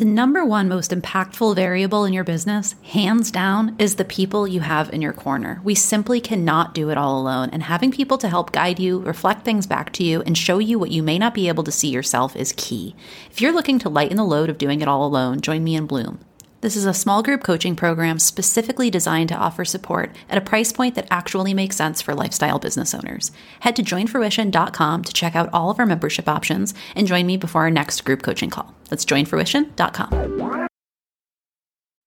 The number one most impactful variable in your business, hands down, is the people you have in your corner. We simply cannot do it all alone, and having people to help guide you, reflect things back to you, and show you what you may not be able to see yourself is key. If you're looking to lighten the load of doing it all alone, join me in Bloom. This is a small group coaching program specifically designed to offer support at a price point that actually makes sense for lifestyle business owners. Head to joinfruition.com to check out all of our membership options and join me before our next group coaching call. That's joinfruition.com.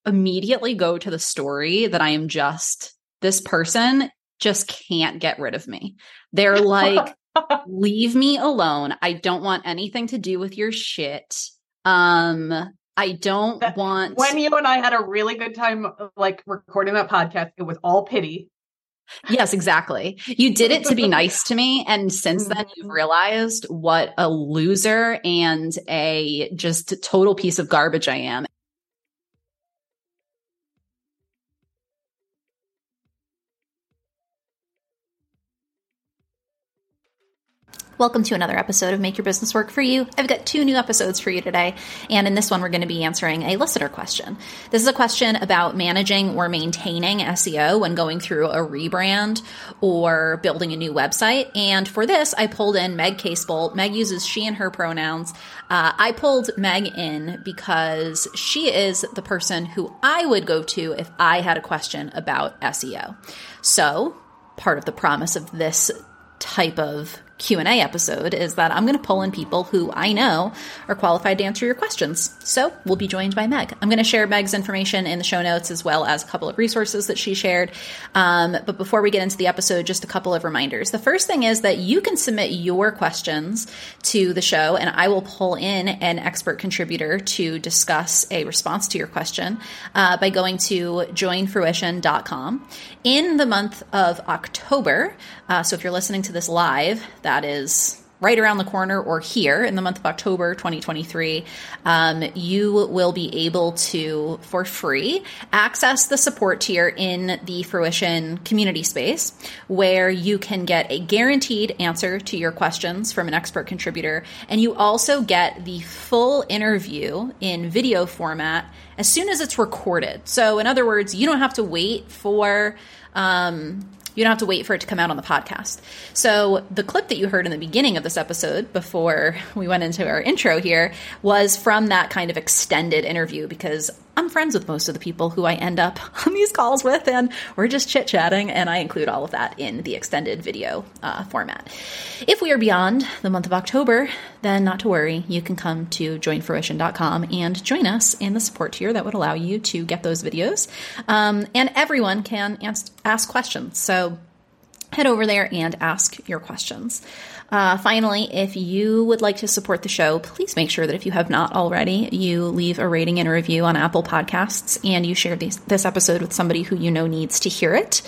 Immediately go to the story that I am just this person just can't get rid of me. They're like, leave me alone. I don't want anything to do with your shit. Um, I don't that, want when you and I had a really good time like recording that podcast, it was all pity. Yes, exactly. You did it to be nice to me. And since then, you've mm-hmm. realized what a loser and a just total piece of garbage I am. Welcome to another episode of Make Your Business Work for You. I've got two new episodes for you today, and in this one, we're going to be answering a listener question. This is a question about managing or maintaining SEO when going through a rebrand or building a new website. And for this, I pulled in Meg Casebolt. Meg uses she and her pronouns. Uh, I pulled Meg in because she is the person who I would go to if I had a question about SEO. So, part of the promise of this type of Q&A episode is that I'm going to pull in people who I know are qualified to answer your questions. So, we'll be joined by Meg. I'm going to share Meg's information in the show notes as well as a couple of resources that she shared. Um, but before we get into the episode, just a couple of reminders. The first thing is that you can submit your questions to the show and I will pull in an expert contributor to discuss a response to your question uh, by going to joinfruition.com. In the month of October, uh, so if you're listening to this live, that is right around the corner or here in the month of October 2023, um, you will be able to, for free, access the support tier in the Fruition community space where you can get a guaranteed answer to your questions from an expert contributor. And you also get the full interview in video format as soon as it's recorded. So, in other words, you don't have to wait for um, you don't have to wait for it to come out on the podcast. So, the clip that you heard in the beginning of this episode before we went into our intro here was from that kind of extended interview because I'm friends with most of the people who I end up on these calls with, and we're just chit chatting, and I include all of that in the extended video uh, format. If we are beyond the month of October, then not to worry. You can come to joinfruition.com and join us in the support tier that would allow you to get those videos. Um, and everyone can ask, ask questions. So head over there and ask your questions. Uh, finally, if you would like to support the show, please make sure that if you have not already, you leave a rating and a review on Apple Podcasts and you share these, this episode with somebody who you know needs to hear it.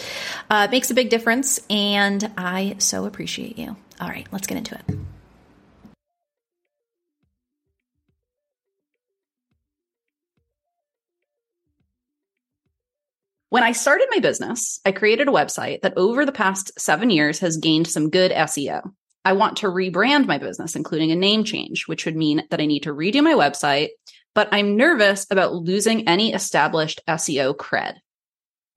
Uh, it makes a big difference, and I so appreciate you. All right, let's get into it. When I started my business, I created a website that over the past seven years has gained some good SEO. I want to rebrand my business, including a name change, which would mean that I need to redo my website, but I'm nervous about losing any established SEO cred.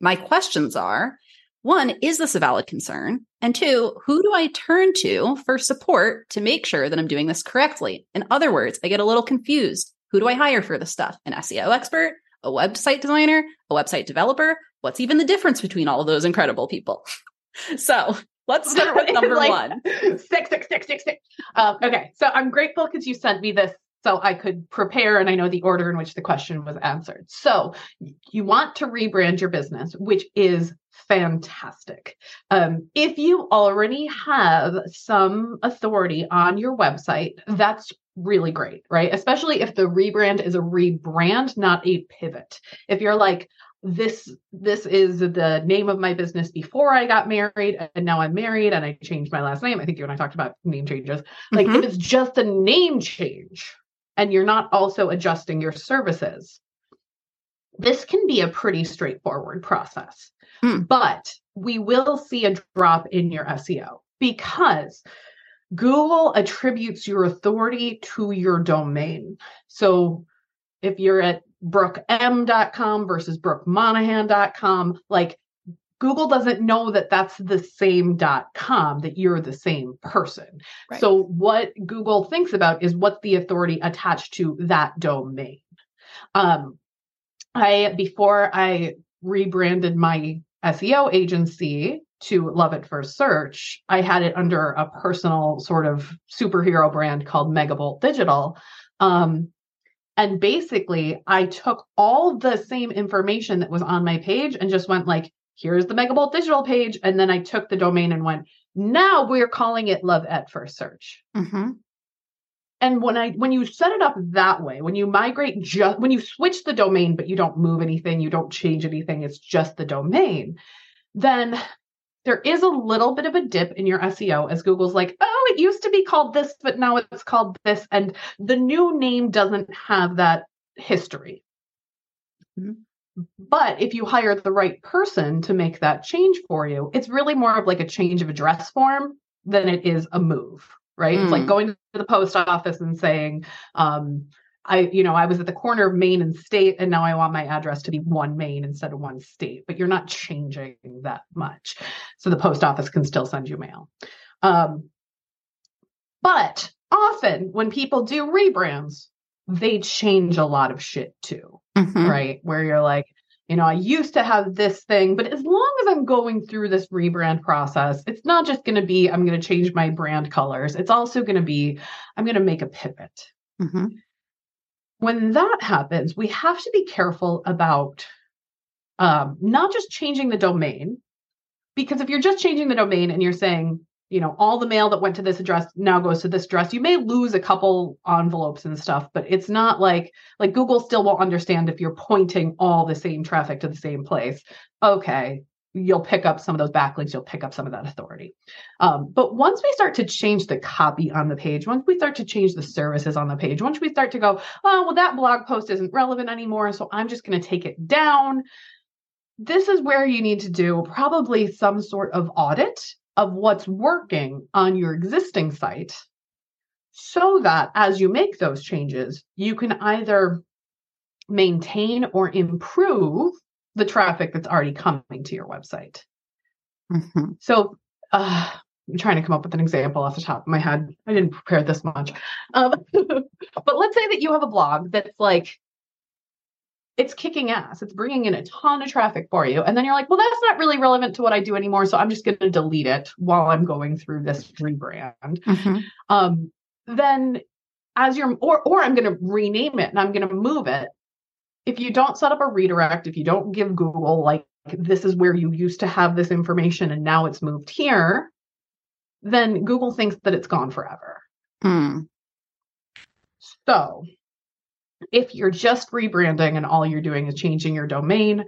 My questions are one, is this a valid concern? And two, who do I turn to for support to make sure that I'm doing this correctly? In other words, I get a little confused. Who do I hire for this stuff? An SEO expert, a website designer, a website developer? What's even the difference between all of those incredible people? So Let's start with number like, one. Six, six, six, six, six. Um, okay. So I'm grateful because you sent me this so I could prepare and I know the order in which the question was answered. So you want to rebrand your business, which is fantastic. Um, if you already have some authority on your website, that's really great, right? Especially if the rebrand is a rebrand, not a pivot. If you're like, this this is the name of my business before I got married and now I'm married and I changed my last name. I think you and I talked about name changes. Like mm-hmm. if it's just a name change and you're not also adjusting your services, this can be a pretty straightforward process. Mm. But we will see a drop in your SEO because Google attributes your authority to your domain. So if you're at brookm.com versus brookmonahan.com, like Google doesn't know that that's the same .com, that you're the same person. Right. So what Google thinks about is what's the authority attached to that domain. Um, I before I rebranded my SEO agency to Love at First Search, I had it under a personal sort of superhero brand called Megavolt Digital. Um, and basically, I took all the same information that was on my page and just went like, here's the Megavolt digital page. And then I took the domain and went, now we're calling it love at first search. Mm-hmm. And when I when you set it up that way, when you migrate just when you switch the domain, but you don't move anything, you don't change anything, it's just the domain, then there is a little bit of a dip in your SEO as Google's like, oh, it used to be called this, but now it's called this. And the new name doesn't have that history. Mm-hmm. But if you hire the right person to make that change for you, it's really more of like a change of address form than it is a move, right? Mm. It's like mm. going to the post office and saying, um, I, you know, I was at the corner of Main and State, and now I want my address to be one Main instead of one State. But you're not changing that much, so the post office can still send you mail. Um, but often when people do rebrands, they change a lot of shit too mm-hmm. right? Where you're like, you know, I used to have this thing, but as long as I'm going through this rebrand process, it's not just going to be, I'm going to change my brand colors. It's also going to be, I'm going to make a pivot. Mm-hmm. When that happens, we have to be careful about um, not just changing the domain, because if you're just changing the domain and you're saying, you know, all the mail that went to this address now goes to this address. You may lose a couple envelopes and stuff, but it's not like like Google still won't understand if you're pointing all the same traffic to the same place. Okay, you'll pick up some of those backlinks, you'll pick up some of that authority. Um, but once we start to change the copy on the page, once we start to change the services on the page, once we start to go, oh, well, that blog post isn't relevant anymore, so I'm just going to take it down. This is where you need to do probably some sort of audit of what's working on your existing site so that as you make those changes, you can either maintain or improve the traffic that's already coming to your website. Mm-hmm. So, uh, I'm trying to come up with an example off the top of my head. I didn't prepare this much. Um, but let's say that you have a blog that's like it's kicking ass. It's bringing in a ton of traffic for you. And then you're like, well, that's not really relevant to what I do anymore. So I'm just going to delete it while I'm going through this rebrand. Mm-hmm. Um, then as you're, or, or I'm going to rename it and I'm going to move it. If you don't set up a redirect, if you don't give Google like, this is where you used to have this information and now it's moved here, then Google thinks that it's gone forever. Mm. So if you're just rebranding and all you're doing is changing your domain,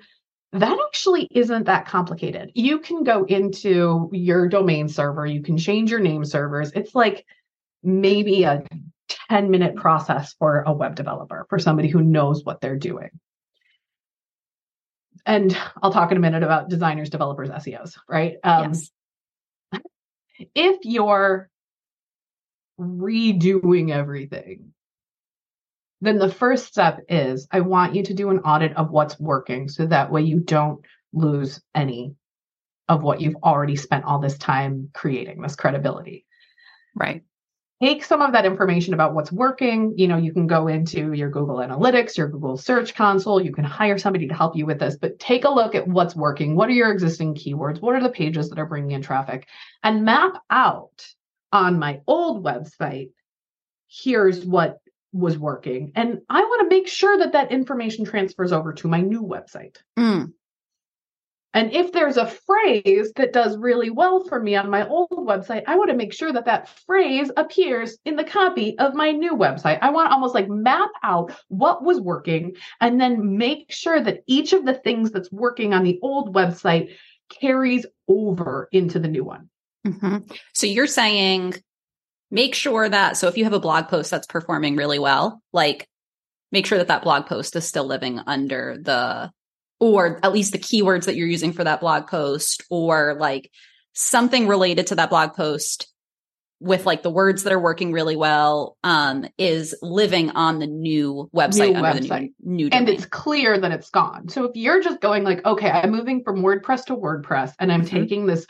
that actually isn't that complicated. You can go into your domain server, you can change your name servers. It's like maybe a 10 minute process for a web developer, for somebody who knows what they're doing. And I'll talk in a minute about designers, developers, SEOs, right? Um, yes. If you're redoing everything, then the first step is I want you to do an audit of what's working so that way you don't lose any of what you've already spent all this time creating, this credibility. Right. Take some of that information about what's working. You know, you can go into your Google Analytics, your Google Search Console. You can hire somebody to help you with this, but take a look at what's working. What are your existing keywords? What are the pages that are bringing in traffic? And map out on my old website here's what was working. And I want to make sure that that information transfers over to my new website. Mm. And if there's a phrase that does really well for me on my old website, I want to make sure that that phrase appears in the copy of my new website. I want to almost like map out what was working and then make sure that each of the things that's working on the old website carries over into the new one. Mm-hmm. So you're saying make sure that so if you have a blog post that's performing really well like make sure that that blog post is still living under the or at least the keywords that you're using for that blog post or like something related to that blog post with like the words that are working really well um, is living on the new website New under website. the new, new and it's clear that it's gone. So if you're just going like, okay, I'm moving from WordPress to WordPress and I'm Mhm. taking this,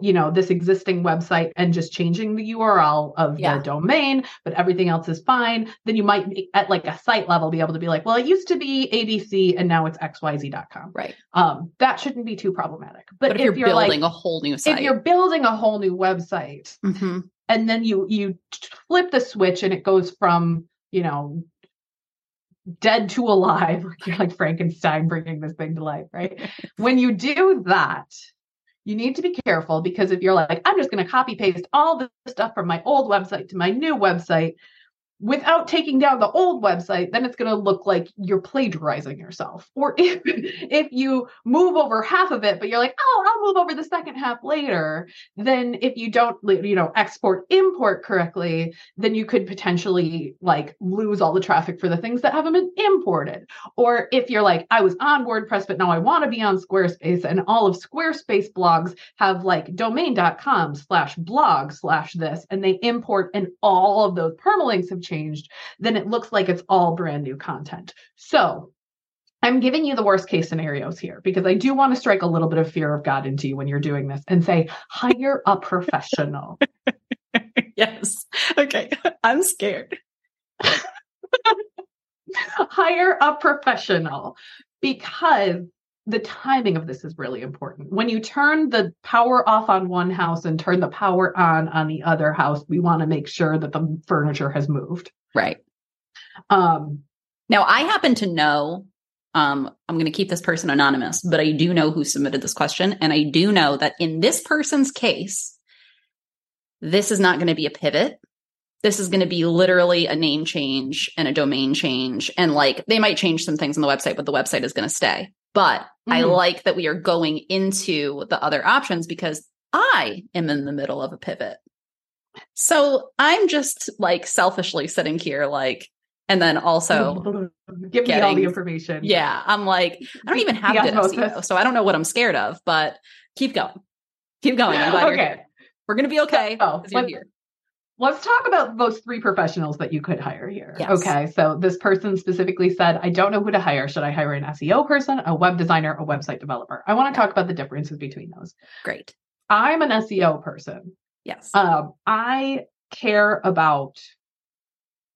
you know, this existing website and just changing the URL of Yeah. the domain, but everything else is fine, then you might at like a site level be able to be like, well, it used to be ABC and now it's xyz.com. right. Um, that shouldn't be too problematic. But, But, if, you're, you're building like, a whole new site, if you're building a whole new website Mhm. And then you you flip the switch and it goes from you know dead to alive you're like frankenstein bringing this thing to life right? When you do that you need to be careful because if you're like i'm just going to copy paste all the stuff from my old website to my new website without taking down the old website then it's going to look like you're plagiarizing yourself. Or if if you move over half of it but you're like oh i'll move over the second half later then if you don't you know export import correctly then you could potentially like lose all the traffic for the things that haven't been imported. Or if you're like i was on wordpress but now i want to be on squarespace and all of squarespace blogs have like domain.com slash blog slash this and they import and all of those permalinks have changed then it looks like it's all brand new content so I'm giving you the worst case scenarios here because I do want to strike a little bit of fear of God into you when you're doing this and say, hire a professional. yes. Okay. I'm scared. hire a professional because the timing of this is really important. When you turn the power off on one house and turn the power on on the other house, we want to make sure that the furniture has moved. Right. Um, Now, I happen to know, um, I'm going to keep this person anonymous, but I do know who submitted this question. And I do know that in this person's case, this is not going to be a pivot. This is going to be literally a name change and a domain change. And like they might change some things on the website, but the website is going to stay. But I Mhm. like that we are going into the other options because I am in the middle of a pivot. So I'm just like selfishly sitting here, like, and then also give me all the information. yeah, I'm like, I don't even have The good SEO, so I don't know what I'm scared of, but keep going. Keep going. I'm glad you're Okay. here. We're gonna be okay. Oh, you're let's- talk about those three professionals that you could hire here. Yes. Okay. So this person specifically said, I don't know who to hire. Should I hire an SEO person, a web designer, a website developer? I want to talk about the differences between those. Great. I'm an SEO person. Yes. Um, I care about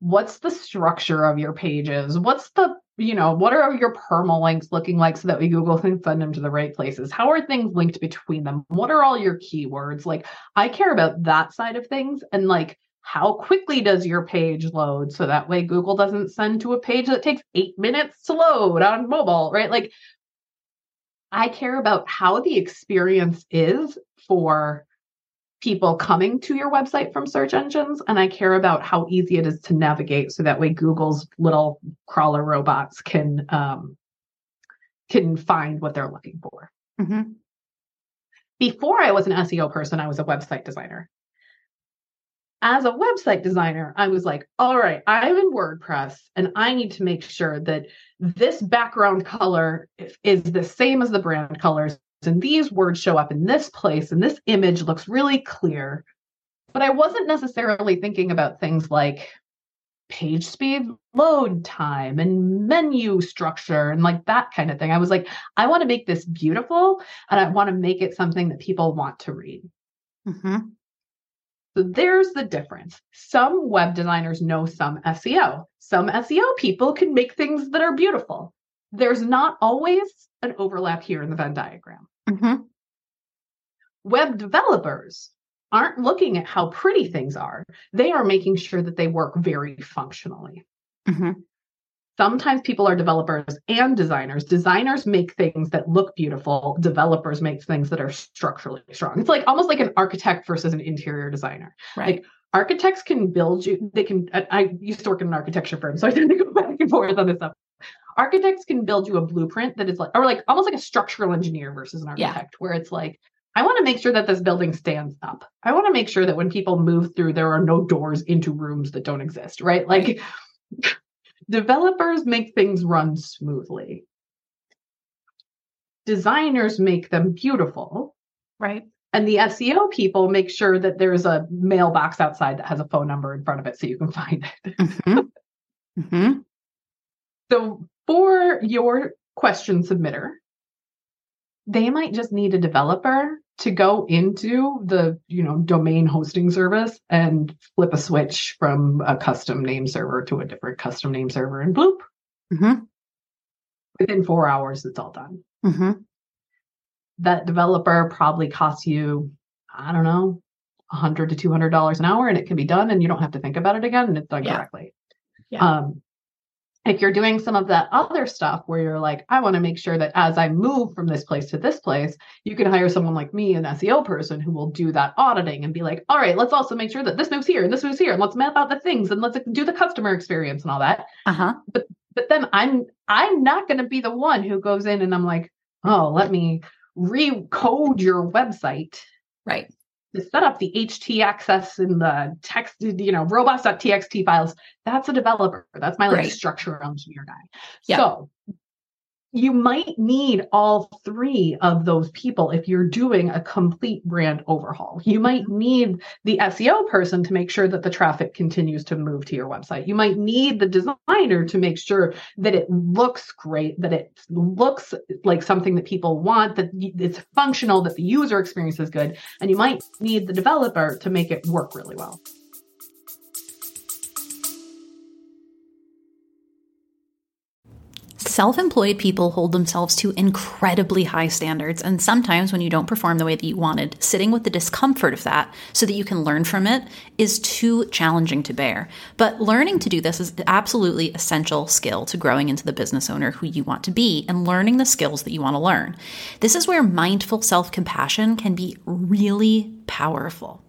what's the structure of your pages? What's the, you know, what are your permalinks looking like so that we Google can send them to the right places? How are things linked between them? What are all your keywords? Like, I care about that side of things and like, how quickly does your page load so that way Google doesn't send to a page that takes eight minutes to load on mobile, right? Like, I care about how the experience is for people coming to your website from search engines and i care about how easy it is to navigate so that way google's little crawler robots can um, can find what they're looking for Mhm. before i was an seo person i was a website designer as a website designer i was like all right i'm in wordpress and i need to make sure that this background color is the same as the brand colors and these words show up in this place and this image looks really clear but i wasn't necessarily thinking about things like page speed load time and menu structure and like that kind of thing i was like i want to make this beautiful and i want to make it something that people want to read Mhm. so there's the difference. Some web designers know some SEO. Some SEO people can make things that are beautiful. There's not always an overlap here in the Venn diagram. Mhm. Web developers aren't looking at how pretty things are. They are making sure that they work very functionally. Mhm. Sometimes people are developers and designers. Designers make things that look beautiful. Developers make things that are structurally strong. It's like almost like an architect versus an interior designer. Right. Like architects can build you they can I, I used to work in an architecture firm so i tend to go back and forth on this stuff architects can build you a blueprint that is like or like almost like a structural engineer versus an Yeah. architect where it's like i want to make sure that this building stands up i want to make sure that when people move through there are no doors into rooms that don't exist right like developers make things run smoothly designers make them beautiful Right. And the SEO people make sure that there's a mailbox outside that has a phone number in front of it so you can find it. Mm-hmm. Mm-hmm. So for your question submitter, they might just need a developer to go into the you know domain hosting service and flip a switch from a custom name server to a different custom name server and bloop mm-hmm. within four hours it's all done mm-hmm. that developer probably costs you i don't know 100 to 200 dollars an hour and it can be done and you don't have to think about it again and it's done yeah. correctly yeah. um if you're doing some of that other stuff where you're like, I want to make sure that as I move from this place to this place, you can hire someone like me, an SEO person who will do that auditing and be like, all right, let's also make sure that this moves here and this moves here and let's map out the things and let's do the customer experience and all that. Uh-huh. But but then I'm I'm not going to be the one who goes in and I'm like, oh, let me recode your website. Right to set up the htaccess in the text, you know, robots.txt files, that's a developer. That's my like right. structure engineer guy. Yep. So you might need all three of those people if you're doing a complete brand overhaul. You might need the SEO person to make sure that the traffic continues to move to your website. You might need the designer to make sure that it looks great, that it looks like something that people want, that it's functional, that the user experience is good. And you might need the developer to make it work really well. Self employed people hold themselves to incredibly high standards, and sometimes when you don't perform the way that you wanted, sitting with the discomfort of that so that you can learn from it is too challenging to bear. But learning to do this is absolutely essential skill to growing into the business owner who you want to be and learning the skills that you want to learn. This is where mindful self compassion can be really powerful.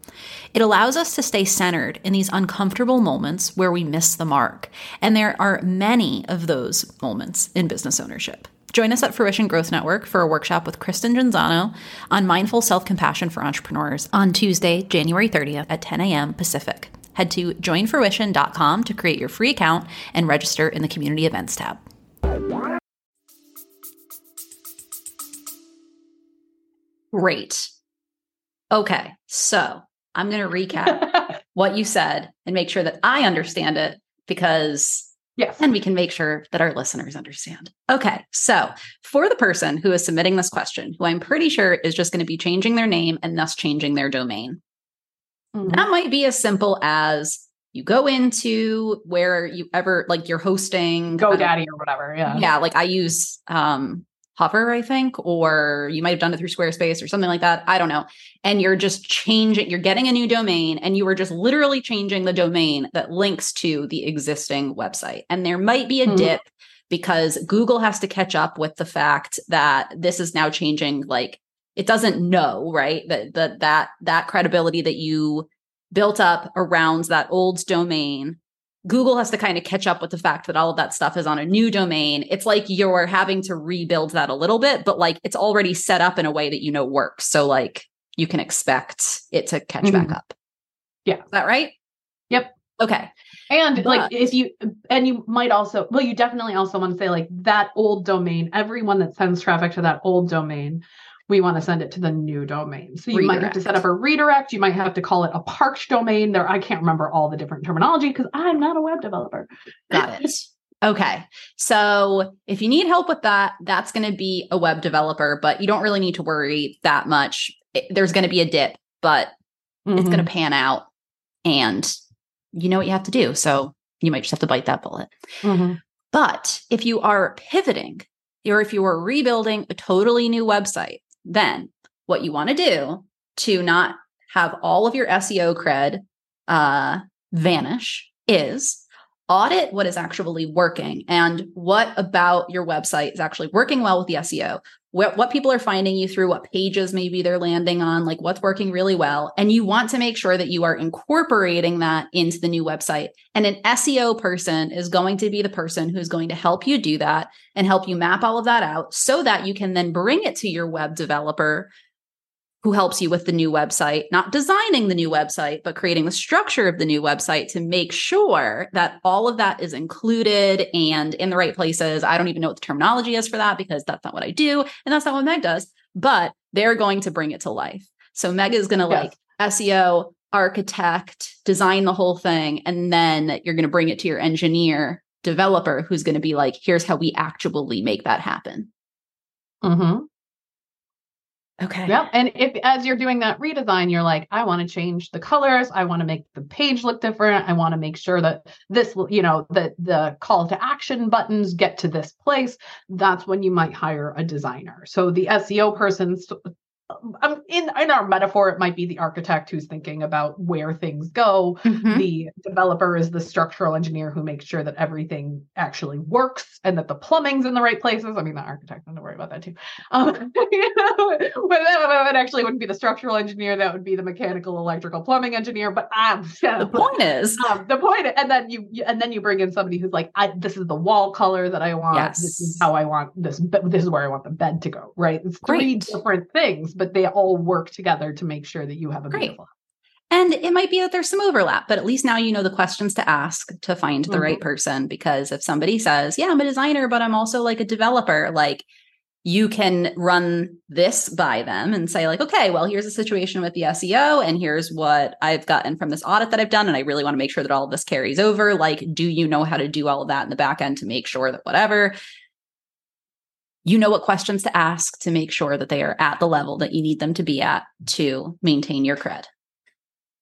It allows us to stay centered in these uncomfortable moments where we miss the mark. And there are many of those moments in business ownership. Join us at Fruition Growth Network for a workshop with Kristen Genzano on mindful self compassion for entrepreneurs on Tuesday, January 30th at 10 a.m. Pacific. Head to joinfruition.com to create your free account and register in the community events tab. Great. Okay, so I'm going to recap what you said and make sure that I understand it because Yes. And we can make sure that our listeners understand. Okay. So, for the person who is submitting this question, who I'm pretty sure is just going to be changing their name and thus changing their domain, mm-hmm. that might be as simple as you go into where you ever like you're hosting GoDaddy or whatever. Yeah. Yeah. Like I use um Hover, I think, or you might have done it through Squarespace or something like that. I don't know. And you're just changing, you're getting a new domain and you are just literally changing the domain that links to the existing website. And there might be a mm-hmm. dip because Google has to catch up with the fact that this is now changing like it doesn't know, right? That that that that credibility that you built up around that old domain Google has to kind of catch up with the fact that all of that stuff is on a new domain. It's like you're having to rebuild that a little bit, but like it's already set up in a way that you know works. So like you can expect it to catch mm-hmm. back up. Yeah. Is that right? Yep. Okay. And but, like if you and you might also well, you definitely also want to say like that old domain, everyone that sends traffic to that old domain we want to send it to the new domain. So you redirect. might have to set up a redirect. You might have to call it a parked domain. There, I can't remember all the different terminology because I'm not a web developer. Got it. Okay. So if you need help with that, that's going to be a web developer, but you don't really need to worry that much. It, there's going to be a dip, but mm-hmm. it's going to pan out and you know what you have to do. So you might just have to bite that bullet. Mm-hmm. But if you are pivoting or if you are rebuilding a totally new website, then what you want to do to not have all of your SEO cred uh, vanish is audit what is actually working and what about your website is actually working well with the SEO. What, what people are finding you through, what pages maybe they're landing on, like what's working really well. And you want to make sure that you are incorporating that into the new website. And an SEO person is going to be the person who's going to help you do that and help you map all of that out so that you can then bring it to your web developer who helps you with the new website, not designing the new website, but creating the structure of the new website to make sure that all of that is included and in the right places. I don't even know what the terminology is for that because that's not what I do. And that's not what Meg does, but they're going to bring it to life. So Meg is going to Yes. like SEO, architect, design the whole thing, and then you're going to bring it to your engineer developer who's going to be like, here's how we actually make that happen. Mm-hmm. Okay. Yep. And if as you're doing that redesign, you're like, I want to change the colors. I want to make the page look different. I want to make sure that this, you know, that the call to action buttons get to this place. That's when you might hire a designer. So the SEO person's um, in in our metaphor, it might be the architect who's thinking about where things go. Mhm. The developer is the structural engineer who makes sure that everything actually works and that the plumbing's in the right places. I mean, the architect doesn't worry about that too. Um, you know, but that, that actually wouldn't be the structural engineer. That would be the mechanical, electrical, plumbing engineer. But um, The point is, um, the point, and then you, and then you bring in somebody who's like, I, this is the wall color that I want. This is how I want this. This is where I want the bed to go. Right? It's three Great. different things, but they all work together to make sure that you have a Great. beautiful. And it might be that there's some overlap, but at least now you know the questions to ask to find the Mhm. right person. Because if somebody says, Yeah, I'm a designer, but I'm also like a developer, like you can run this by them and say, like, okay, well, here's a situation with the SEO, and here's what I've gotten from this audit that I've done. And I really want to make sure that all of this carries over. Like, do you know how to do all of that in the back end to make sure that whatever? You know what questions to ask to make sure that they are at the level that you need them to be at to maintain your cred.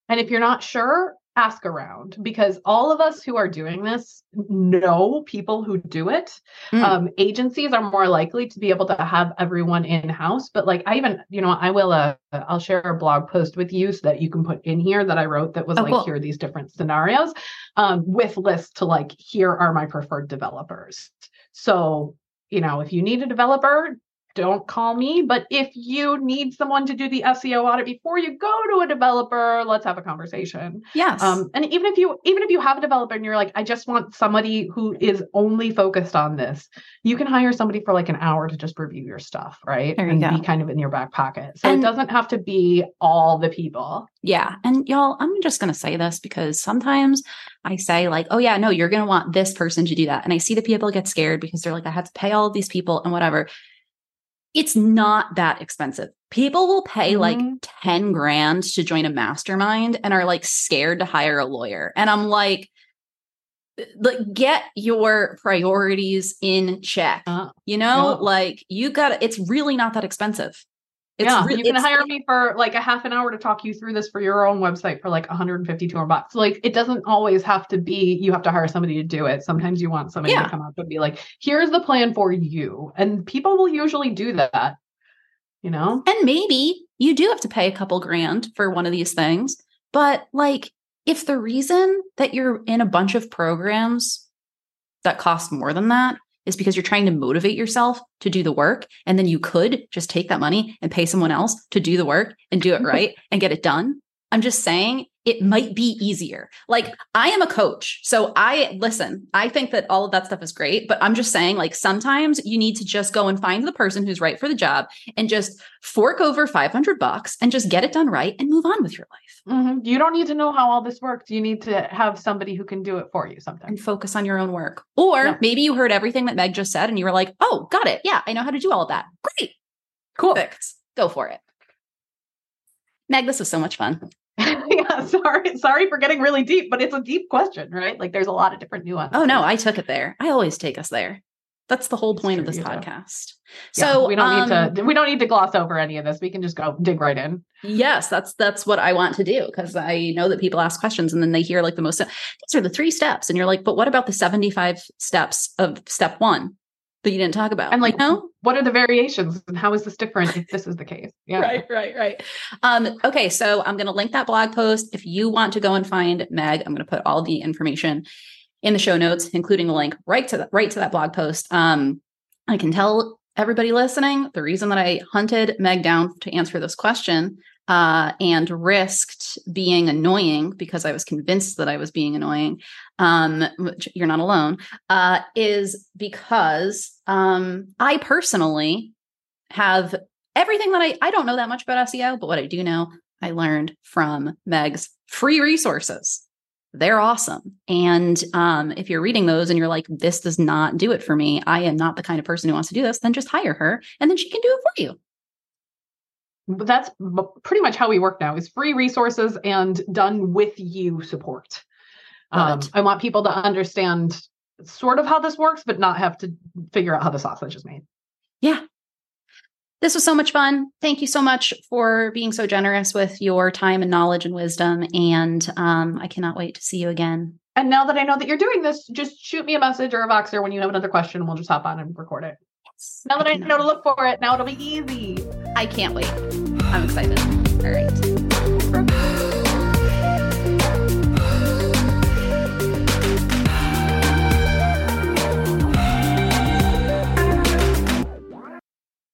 And if you're not sure, ask around because all of us who are doing this know people who do it. Mm. Um, agencies are more likely to be able to have everyone in house. But like I even, you know, I will, uh, I'll share a blog post with you so that you can put in here that I wrote that was Oh, like, cool. here are these different scenarios um, with lists to like, here are my preferred developers. So, you know, if you need a developer, don't call me. But if you need someone to do the SEO audit before you go to a developer, let's have a conversation. Yes. Um, and even if you even if you have a developer and you're like, I just want somebody who is only focused on this, you can hire somebody for like an hour to just review your stuff, right? There you and go. be kind of in your back pocket. So And- it doesn't have to be all the people. Yeah. And y'all, I'm just going to say this because sometimes I say, like, oh, yeah, no, you're going to want this person to do that. And I see the people get scared because they're like, I have to pay all of these people and whatever. It's not that expensive. People will pay like Mhm. 10 grand to join a mastermind and are like scared to hire a lawyer. And I'm like, like get your priorities in check. Uh, You know, no. like you got it's really not that expensive. It's yeah, re- you can hire me for like a half an hour to talk you through this for your own website for like 150 200 bucks. Like it doesn't always have to be you have to hire somebody to do it. Sometimes you want somebody Yeah. to come up and be like, "Here's the plan for you," and people will usually do that. You know, And maybe you do have to pay a couple grand for one of these things. But like, if the reason that you're in a bunch of programs that cost more than that is because you're trying to motivate yourself to do the work, and then you could just take that money and pay someone else to do the work and do it right and get it done. I'm just saying it might be easier. Like, I am a coach. So I listen, I think that all of that stuff is great, but I'm just saying, like, sometimes you need to just go and find the person who's right for the job and just fork over 500 bucks and just get it done right and move on with your life Mhm. you don't need to know how all this works. You need to have somebody who can do it for you sometimes and focus on your own work. Or Yeah. maybe you heard everything that Meg just said and you were like, oh, got it. Yeah, I know how to do all of that. Great. Cool. Perfect. Go for it. Meg, this was so much fun. yeah, sorry, sorry for getting really deep, but it's a deep question, right? Like there's a lot of different nuances. Oh, no, I took it there. I always take us there. That's the whole point of this podcast. Yeah, So we don't um, need to we don't need to gloss over any of this. We can just go dig right in. Yes, that's that's what I want to do because I know that people ask questions and then they hear like the most these are the three steps and you're like, but what about the 75 steps of step 1 that you didn't talk about? And like, you know? what are the variations and how is this different if this is the case? Yeah. Right, right, right. Um, okay, so I'm going to link that blog post. If you want to go and find Meg, I'm going to put all the information in the show notes, including a link right to the, right to that blog post. Um, I can tell everybody listening the reason that I hunted Meg down to answer this question uh, and risked being annoying because I was convinced that I was being annoying, um, which you're not alone, uh, is because um, I personally have everything that I I don't know that much about SEO, but what I do know, I learned from Meg's free resources. They're awesome. And um, if you're reading those and you're like, this does not do it for me, I am not the kind of person who wants to do this, then just hire her and then she can do it for you. But that's pretty much how we work now is free resources and done with you support. Um, I want people to understand sort of how this works, but not have to figure out how the sausage is made. Yeah. This was so much fun. Thank you so much for being so generous with your time and knowledge and wisdom. And um, I cannot wait to see you again. And now that I know that you're doing this, just shoot me a message or a Voxer when you have another question and we'll just hop on and record it. Yes, now that I, I know to look for it, now it'll be easy. I can't wait. I'm excited. All right.